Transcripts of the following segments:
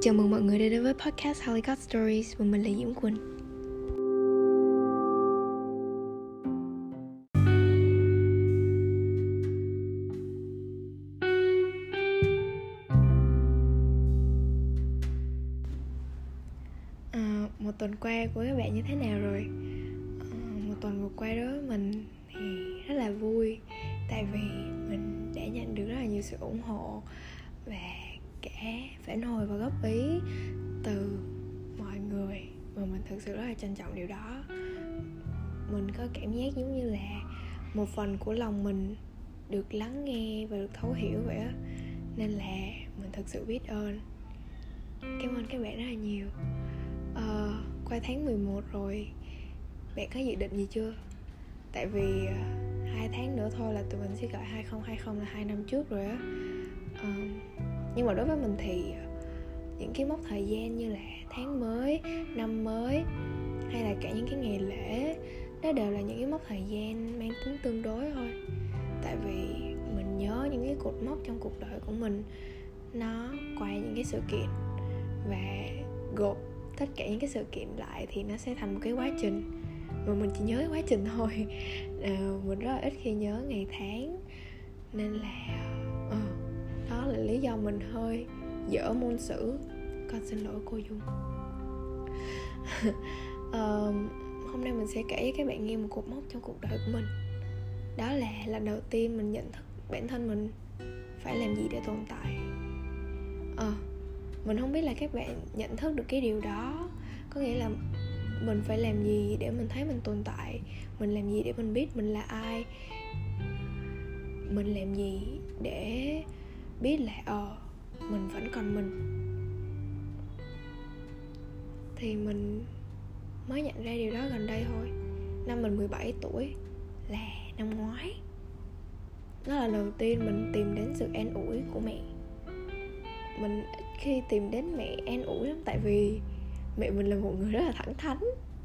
Chào mừng mọi người đã đến với podcast Hollywood Stories và mình là Diễm Quỳnh à, Một tuần qua của các bạn như thế nào rồi? À, một tuần vừa qua đó mình thì rất là vui Tại vì mình đã nhận được rất là nhiều sự ủng hộ Và cả phản hồi và góp ý từ mọi người mà mình thực sự rất là trân trọng điều đó. Mình có cảm giác giống như là một phần của lòng mình được lắng nghe và được thấu hiểu vậy á. Nên là mình thực sự biết ơn. Cảm ơn các bạn rất là nhiều. À, qua tháng 11 rồi bạn có dự định gì chưa? Tại vì ờ, hai tháng nữa thôi là tụi mình sẽ gọi 2020 là hai năm trước rồi á. Uh, nhưng mà đối với mình thì à, những cái mốc thời gian như là tháng mới năm mới hay là cả những cái ngày lễ đó đều là những cái mốc thời gian mang tính tương đối thôi. Tại vì mình nhớ những cái cột mốc trong cuộc đời của mình nó qua những cái sự kiện và gộp tất cả những cái sự kiện lại thì nó sẽ thành một cái quá trình. Mà mình chỉ nhớ cái quá trình thôi. À, mình rất là ít khi nhớ ngày tháng. Nên là uh, là lý do mình hơi dở môn sử. Con xin lỗi cô dung. Uh, hôm nay mình sẽ kể với các bạn nghe một cột mốc trong cuộc đời của mình. Đó là lần đầu tiên mình nhận thức bản thân mình phải làm gì để tồn tại. Ờ uh, mình không biết là các bạn nhận thức được cái điều đó. Có nghĩa là mình phải làm gì để mình thấy mình tồn tại? Mình làm gì để mình biết mình là ai? Mình làm gì để biết là ờ mình vẫn còn mình. Thì mình mới nhận ra điều đó gần đây thôi. Năm mình 17 tuổi là năm ngoái. Đó là lần đầu tiên mình tìm đến sự an ủi của mẹ. Mình ít khi tìm đến mẹ an ủi lắm, tại vì mẹ mình là một người rất là thẳng thắn.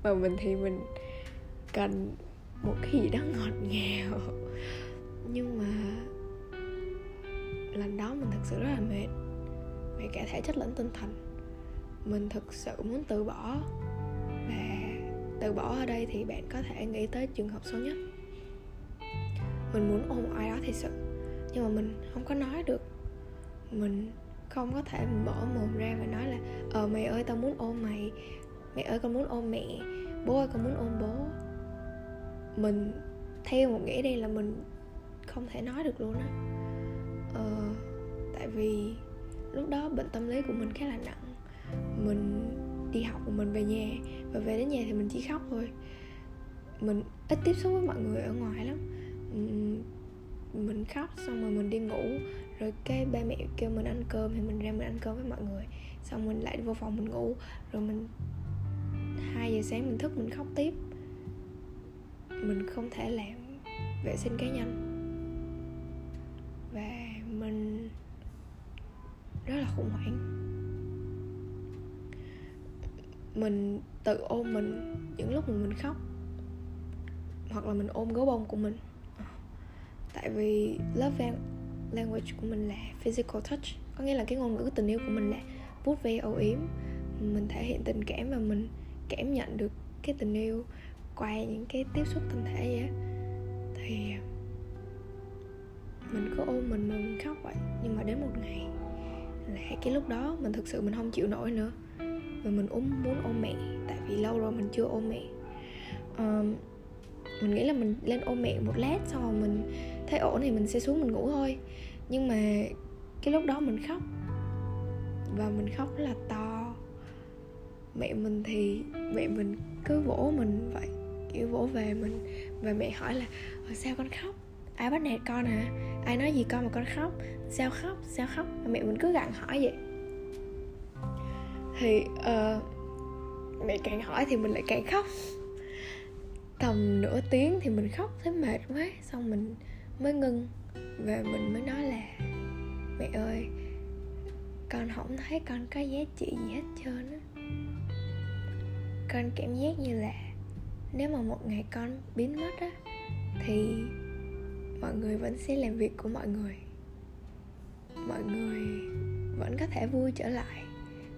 Và mình thì mình cần một cái gì đó ngọt ngào. Nhưng mà lần đó mình thật sự rất là mệt. Về cả thể chất lẫn tinh thần. Mình thực sự muốn từ bỏ. Và từ bỏ ở đây thì bạn có thể nghĩ tới trường hợp xấu nhất. Mình muốn ôm ai đó thì sự, nhưng mà mình không có nói được. Mình không có thể mở mồm ra và nói là ờ mày ơi, tao muốn ôm mày. Mẹ ơi, con muốn ôm mẹ. Bố ơi, con muốn ôm bố. Mình theo một nghĩa đây là mình không thể nói được luôn á ờ, tại vì lúc đó bệnh tâm lý của mình khá là nặng. Mình đi học của mình về nhà và về đến nhà thì mình chỉ khóc thôi. Mình ít tiếp xúc với mọi người ở ngoài lắm. Mình khóc xong rồi mình đi ngủ rồi cái ba mẹ kêu mình ăn cơm thì mình ra mình ăn cơm với mọi người. Xong mình lại vô phòng mình ngủ rồi mình hai giờ sáng mình thức mình khóc tiếp. Mình không thể làm vệ sinh cá nhân. Rất là khủng hoảng. Mình tự ôm mình những lúc mà mình khóc, hoặc là mình ôm gấu bông của mình. Tại vì love language của mình là physical touch, có nghĩa là cái ngôn ngữ tình yêu của mình là vuốt ve âu yếm. Mình thể hiện tình cảm và mình cảm nhận được cái tình yêu qua những cái tiếp xúc thân thể vậy thì mình cứ ôm mình mà mình khóc vậy, nhưng mà đến một ngày là cái lúc đó mình thực sự mình không chịu nổi nữa. Và mình ôm muốn ôm mẹ tại vì lâu rồi mình chưa ôm mẹ. Um, mình nghĩ là mình lên ôm mẹ một lát xong rồi mình thấy ổn thì mình sẽ xuống mình ngủ thôi. Nhưng mà cái lúc đó mình khóc. Và mình khóc rất là to. Mẹ mình thì mẹ mình cứ vỗ mình vậy kiểu vỗ về mình. Và mẹ hỏi là ờ, sao con khóc? Ai bắt nạt con hả? Ai nói gì con mà con khóc? Sao khóc? Sao khóc? Mà mẹ mình cứ gặn hỏi vậy. Thì uh, mẹ càng hỏi thì mình lại càng khóc. Tầm nửa tiếng thì mình khóc thấy mệt quá xong mình mới ngưng và mình mới nói là mẹ ơi con không thấy con có giá trị gì hết trơn á. Con cảm giác như là nếu mà một ngày con biến mất á thì mọi người vẫn sẽ làm việc của mọi người. Mọi người vẫn có thể vui trở lại.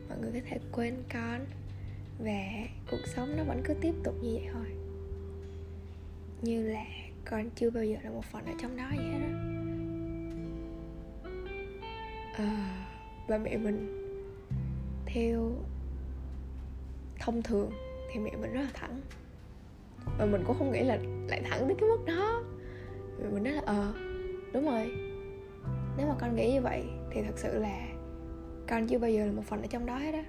Mọi người có thể quên con và cuộc sống nó vẫn cứ tiếp tục như vậy thôi. Như là con chưa bao giờ là một phần ở trong đó vậy hết á à, và mẹ mình theo thông thường thì mẹ mình rất là thẳng. Và mình cũng không nghĩ là lại thẳng tới cái mức đó vì mình nói là ờ đúng rồi. Nếu mà con nghĩ như vậy thì thật sự là con chưa bao giờ là một phần ở trong đó hết á.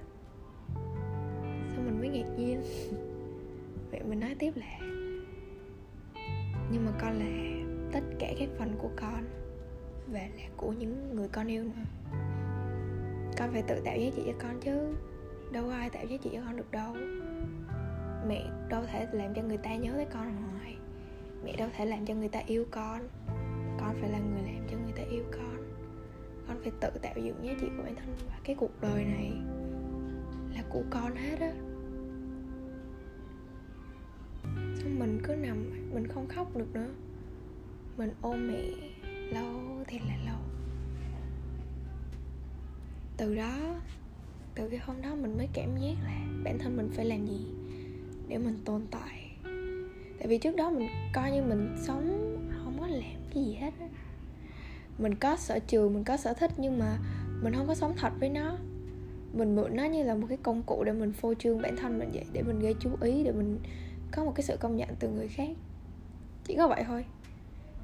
Xong mình mới ngạc nhiên. Vậy mình nói tiếp là, nhưng mà con là tất cả các phần của con và là của những người con yêu nữa con phải tự tạo giá trị cho con chứ. Đâu có ai tạo giá trị cho con được đâu. Mẹ đâu thể làm cho người ta nhớ tới con hoài mẹ đâu thể làm cho người ta yêu con. Con phải là người làm cho người ta yêu con. Con phải tự tạo dựng giá trị của bản thân. Và cái cuộc đời này là của con hết á. Xong mình cứ nằm, mình không khóc được nữa. Mình ôm mẹ lâu thì là lâu. Từ đó, từ cái hôm đó mình mới cảm giác là bản thân mình phải làm gì để mình tồn tại tại vì trước đó mình coi như mình sống không có làm cái gì hết á. Mình có sở trường mình có sở thích nhưng mà mình không có sống thật với nó. Mình mượn nó như là một cái công cụ để mình phô trương bản thân mình vậy để mình gây chú ý để mình có một cái sự công nhận từ người khác. Chỉ có vậy thôi.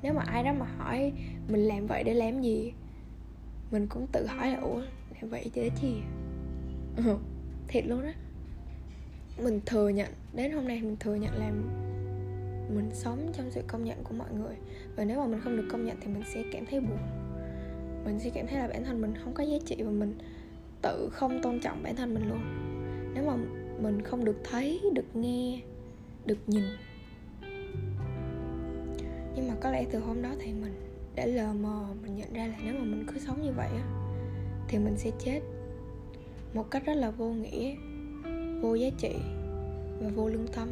Nếu mà ai đó mà hỏi mình làm vậy để làm gì mình cũng tự hỏi là ủa làm vậy để chi ừ, thiệt luôn á. Mình thừa nhận đến hôm nay mình thừa nhận làm mình sống trong sự công nhận của mọi người. Và nếu mà mình không được công nhận thì mình sẽ cảm thấy buồn. Mình sẽ cảm thấy là bản thân mình không có giá trị và mình tự không tôn trọng bản thân mình luôn. Nếu mà mình không được thấy, được nghe, được nhìn. Nhưng mà có lẽ từ hôm đó thì mình đã lờ mờ, mình nhận ra là nếu mà mình cứ sống như vậy á, thì mình sẽ chết một cách rất là vô nghĩa, vô giá trị và vô lương tâm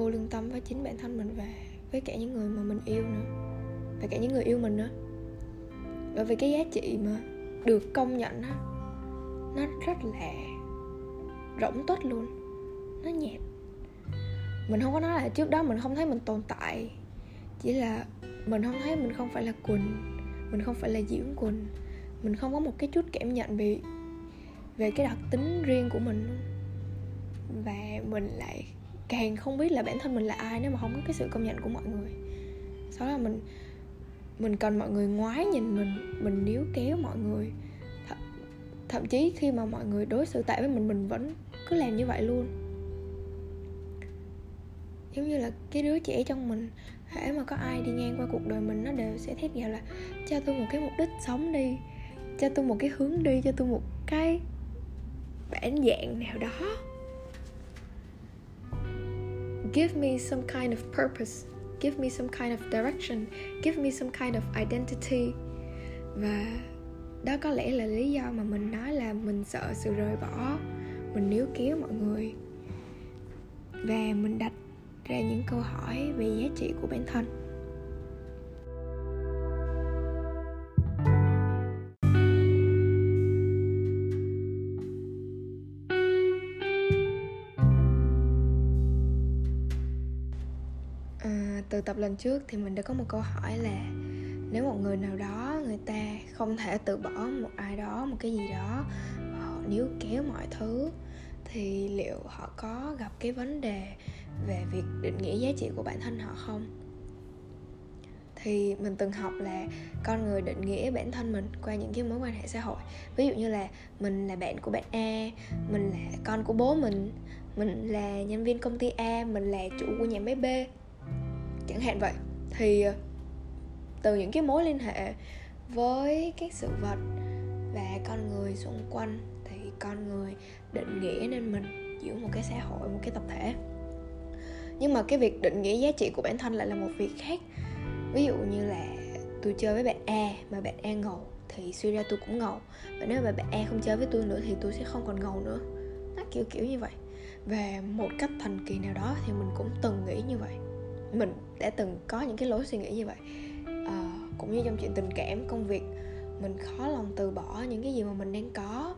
vô lương tâm với chính bản thân mình và với cả những người mà mình yêu nữa. Và cả những người yêu mình nữa. Bởi vì cái giá trị mà được công nhận á, nó rất là rỗng tuếch luôn. Nó nhạt. Mình không có nói là trước đó mình không thấy mình tồn tại. Chỉ là mình không thấy mình không phải là quỳnh, mình không phải là diễm quỳnh. Mình không có một cái chút cảm nhận về về cái đặc tính riêng của mình và mình lại càng không biết là bản thân mình là ai nếu mà không có cái sự công nhận của mọi người. Sau đó là mình mình cần mọi người ngoái nhìn mình mình níu kéo mọi người. Th- thậm chí khi mà mọi người đối xử tệ với mình mình vẫn cứ làm như vậy luôn. Giống như là cái đứa trẻ trong mình, hễ mà có ai đi ngang qua cuộc đời mình, nó đều sẽ thét vào là, cho tôi một cái mục đích sống đi, cho tôi một cái hướng đi, cho tôi một cái bản dạng nào đó give me some kind of purpose. Give me some kind of direction. Give me some kind of identity. Và đó có lẽ là lý do mà mình nói là mình sợ sự rời bỏ, mình níu kéo mọi người. Và mình đặt ra những câu hỏi về giá trị của bản thân. Lần trước thì mình đã có một câu hỏi là nếu một người nào đó, người ta không thể từ bỏ một ai đó, một cái gì đó họ níu kéo mọi thứ, thì liệu họ có gặp cái vấn đề về việc định nghĩa giá trị của bản thân họ không? Thì mình từng học là con người định nghĩa bản thân mình qua những cái mối quan hệ xã hội. Ví dụ như là mình là bạn của bạn a, mình là con của bố mình mình là nhân viên công ty a, mình là chủ của nhà máy b chẳng hạn vậy. Thì ờ, từ những cái mối liên hệ với các sự vật và con người xung quanh thì con người định nghĩa nên mình giữa một cái xã hội, một cái tập thể. Nhưng mà cái việc định nghĩa giá trị của bản thân lại là một việc khác. Ví dụ như là tôi chơi với bạn A mà bạn A ngầu thì suy ra tôi cũng ngầu. Và nếu mà bạn A không chơi với tôi nữa thì tôi sẽ không còn ngầu nữa. Nó kiểu kiểu như vậy. Và một cách thần kỳ nào đó thì mình cũng từng nghĩ như vậy mình đã từng có những cái lối suy nghĩ như vậy. À, cũng như trong chuyện tình cảm công việc mình khó lòng từ bỏ những cái gì mà mình đang có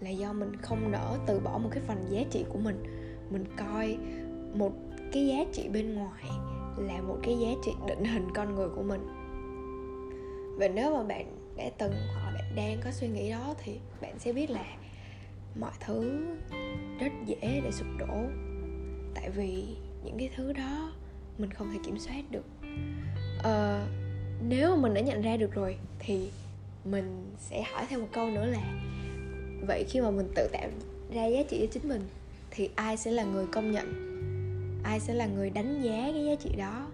là do mình không nỡ từ bỏ một cái phần giá trị của mình. Mình coi một cái giá trị bên ngoài là một cái giá trị định hình con người của mình. Và nếu mà bạn đã từng hoặc là bạn đang có suy nghĩ đó thì bạn sẽ biết là mọi thứ rất dễ để sụp đổ. Tại vì những cái thứ đó mình không thể kiểm soát được. Uh, nếu mà mình đã nhận ra được rồi thì mình sẽ hỏi thêm một câu nữa là vậy khi mà mình tự tạo ra giá trị cho chính mình thì ai sẽ là người công nhận? Ai sẽ là người đánh giá cái giá trị đó?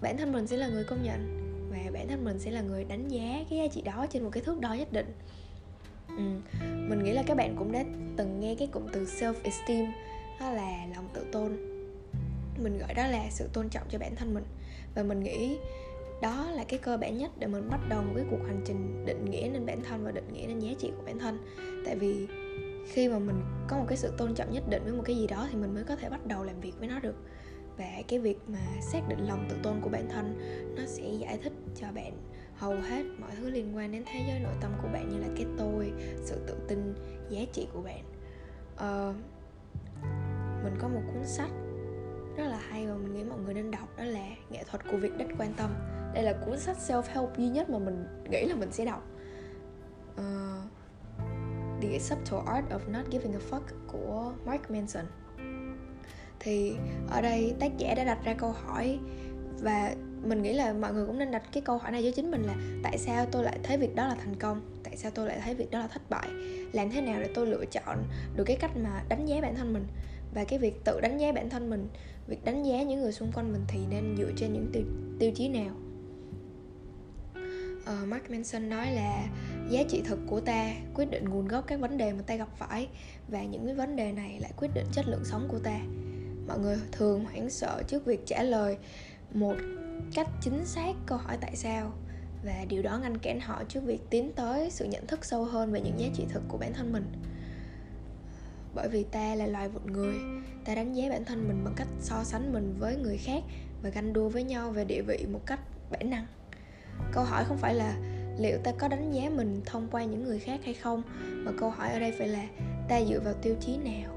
Bản thân mình sẽ là người công nhận và bản thân mình sẽ là người đánh giá cái giá trị đó trên một cái thước đo nhất định. Ừ. mình nghĩ là các bạn cũng đã từng nghe cái cụm từ self esteem đó là lòng tự tôn mình gọi đó là sự tôn trọng cho bản thân mình. Và mình nghĩ đó là cái cơ bản nhất để mình bắt đầu một cái cuộc hành trình định nghĩa nên bản thân và định nghĩa nên giá trị của bản thân. Tại vì khi mà mình có một cái sự tôn trọng nhất định với một cái gì đó thì mình mới có thể bắt đầu làm việc với nó được. Và cái việc mà xác định lòng tự tôn của bản thân nó sẽ giải thích cho bạn hầu hết mọi thứ liên quan đến thế giới nội tâm của bạn như là cái tôi sự tự tin giá trị của bạn. Uh, mình có một cuốn sách rất là hay và mình nghĩ mọi người nên đọc đó là nghệ thuật của việc ít quan tâm. Đây là cuốn sách self help duy nhất mà mình nghĩ là mình sẽ đọc. Uh, The Subtle Art of Not Giving a Fuck của Mark Manson. Thì ở đây tác giả đã đặt ra câu hỏi và mình nghĩ là mọi người cũng nên đặt cái câu hỏi này cho chính mình là tại sao tôi lại thấy việc đó là thành công? Tại sao tôi lại thấy việc đó là thất bại? Làm thế nào để tôi lựa chọn được cái cách mà đánh giá bản thân mình? Và cái việc tự đánh giá bản thân mình việc đánh giá những người xung quanh mình thì nên dựa trên những tiêu, tiêu chí nào? Uh, Mark Manson nói là giá trị thực của ta quyết định nguồn gốc các vấn đề mà ta gặp phải và những cái vấn đề này lại quyết định chất lượng sống của ta. Mọi người thường hoảng sợ trước việc trả lời một cách chính xác câu hỏi tại sao và điều đó ngăn cản họ trước việc tiến tới sự nhận thức sâu hơn về những giá trị thực của bản thân mình bởi vì ta là loài vật người. Ta đánh giá bản thân mình bằng cách so sánh mình với người khác và ganh đua với nhau về địa vị một cách bản năng. Câu hỏi không phải là liệu ta có đánh giá mình thông qua những người khác hay không, mà câu hỏi ở đây phải là ta dựa vào tiêu chí nào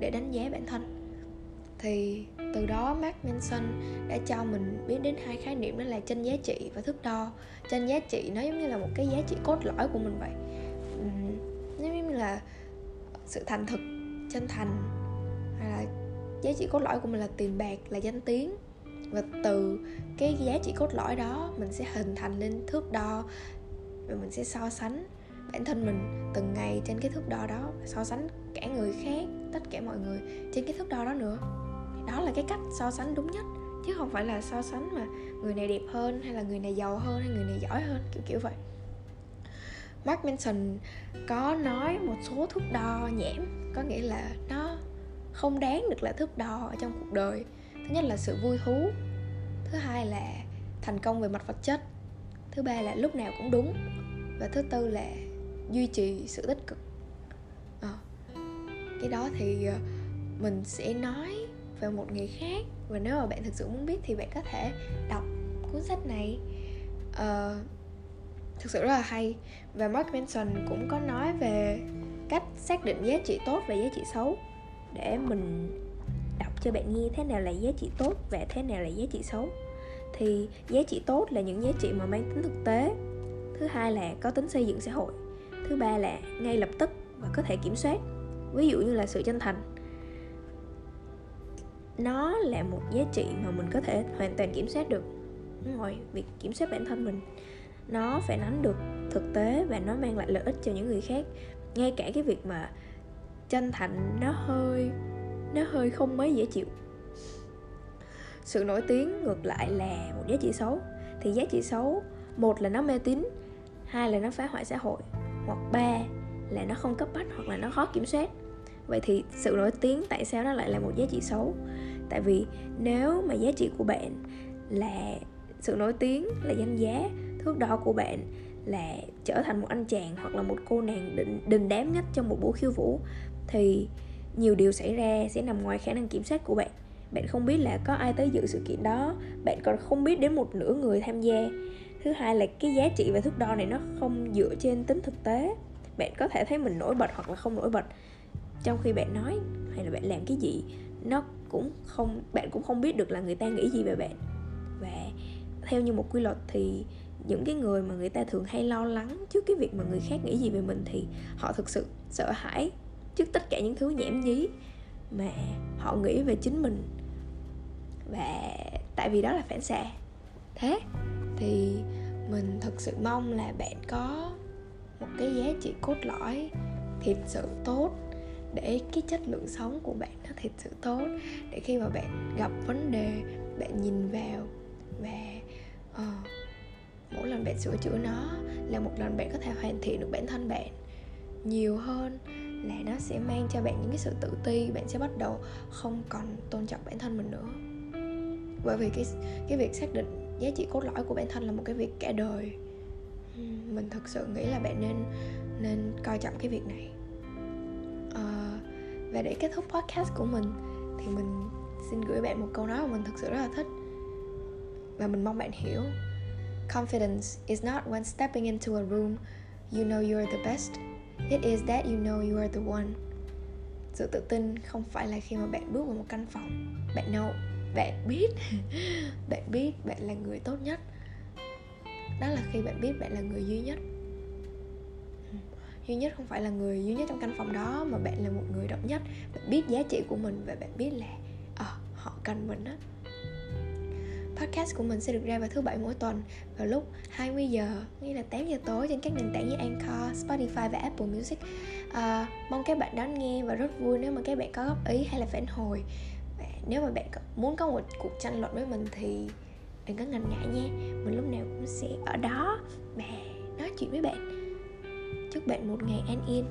để đánh giá bản thân? Thì từ đó Mark Manson đã cho mình biết đến hai khái niệm đó là chân giá trị và thước đo. Chân giá trị nó giống như là một cái giá trị cốt lõi của mình vậy. Giống như là sự thành thực chân thành. Hay là giá trị cốt lõi của mình là tiền bạc, là danh tiếng. Và từ cái giá trị cốt lõi đó, mình sẽ hình thành lên thước đo và mình sẽ so sánh bản thân mình từng ngày trên cái thước đo đó so sánh cả người khác, tất cả mọi người trên cái thước đo đó nữa. Đó là cái cách so sánh đúng nhất, chứ không phải là so sánh mà người này đẹp hơn, hay là người này giàu hơn, hay người này giỏi hơn, kiểu kiểu vậy. Mark Manson có nói một số thước đo nhảm có nghĩa là nó không đáng được là thước đo ở trong cuộc đời. Thứ nhất là sự vui thú thứ hai là thành công về mặt vật chất thứ ba là lúc nào cũng đúng và thứ tư là duy trì sự tích cực. À, cái đó thì ờ, mình sẽ nói về một người khác và nếu mà bạn thực sự muốn biết thì bạn có thể đọc cuốn sách này. Uh, thực sự rất là hay. Và Mark Manson cũng có nói về cách xác định giá trị tốt và giá trị xấu. Để mình đọc cho bạn nghe thế nào là giá trị tốt và thế nào là giá trị xấu. Thì giá trị tốt là những giá trị mà mang tính thực tế. Thứ hai là có tính xây dựng xã hội. Thứ ba là ngay lập tức và có thể kiểm soát. Ví dụ như là sự chân thành. Nó là một giá trị mà mình có thể hoàn toàn kiểm soát được. Đúng rồi, việc kiểm soát bản thân mình nó phản ánh được thực tế và nó mang lại lợi ích cho những người khác. Ngay cả cái việc mà chân thành nó hơi nó hơi không mấy dễ chịu. Sự nổi tiếng ngược lại là một giá trị xấu. Thì giá trị xấu, một là nó mê tín, hai là nó phá hoại xã hội, hoặc ba là nó không cấp bách hoặc là nó khó kiểm soát. Vậy thì sự nổi tiếng tại sao nó lại là một giá trị xấu? Tại vì nếu mà giá trị của bạn là sự nổi tiếng, là danh giá thước đo của bạn là trở thành một anh chàng hoặc là một cô nàng đình, đình đám nhất trong một buổi khiêu vũ thì nhiều điều xảy ra sẽ nằm ngoài khả năng kiểm soát của bạn. Bạn không biết là có ai tới dự sự kiện đó bạn còn không biết đến một nửa người tham gia. Thứ hai là cái giá trị và thước đo này nó không dựa trên tính thực tế. Bạn có thể thấy mình nổi bật hoặc là không nổi bật. Trong khi bạn nói hay là bạn làm cái gì nó cũng không bạn cũng không biết được là người ta nghĩ gì về bạn. Và theo như một quy luật thì những cái người mà người ta thường hay lo lắng trước cái việc mà người khác nghĩ gì về mình thì họ thực sự sợ hãi trước tất cả những thứ nhảm nhí mà họ nghĩ về chính mình. Và tại vì đó là phản xạ. Thế thì mình thực sự mong là bạn có một cái giá trị cốt lõi thiệt sự tốt để cái chất lượng sống của bạn nó thiệt sự tốt để khi mà bạn gặp vấn đề bạn nhìn vào và uh, mỗi lần bạn sửa chữa nó là một lần bạn có thể hoàn thiện được bản thân bạn nhiều hơn là nó sẽ mang cho bạn những cái sự tự ti bạn sẽ bắt đầu không còn tôn trọng bản thân mình nữa. Bởi vì cái cái việc xác định giá trị cốt lõi của bản thân là một cái việc cả đời. Mình thực sự nghĩ là bạn nên nên coi trọng cái việc này. À, và để kết thúc podcast của mình thì mình xin gửi bạn một câu nói mà mình thực sự rất là thích. Và mình mong bạn hiểu confidence is not when stepping into a room you know you are the best. It is that you know you are the one. Sự tự tin không phải là khi mà bạn bước vào một căn phòng. Bạn know bạn biết bạn biết bạn là người tốt nhất. Đó là khi bạn biết bạn là người duy nhất. Duy nhất không phải là người duy nhất trong căn phòng đó mà bạn là một người độc nhất. Bạn biết giá trị của mình và bạn biết là à, họ cần mình á. Podcast của mình sẽ được ra vào thứ bảy mỗi tuần vào lúc 20 giờ, nghĩa là 8 giờ tối trên các nền tảng như Anchor, Spotify và Apple Music. À, mong các bạn đón nghe và rất vui nếu mà các bạn có góp ý hay là phản hồi. Và nếu mà bạn muốn có một cuộc tranh luận với mình thì đừng có ngần ngại nha mình lúc nào cũng sẽ ở đó và nói chuyện với bạn chúc bạn một ngày an yên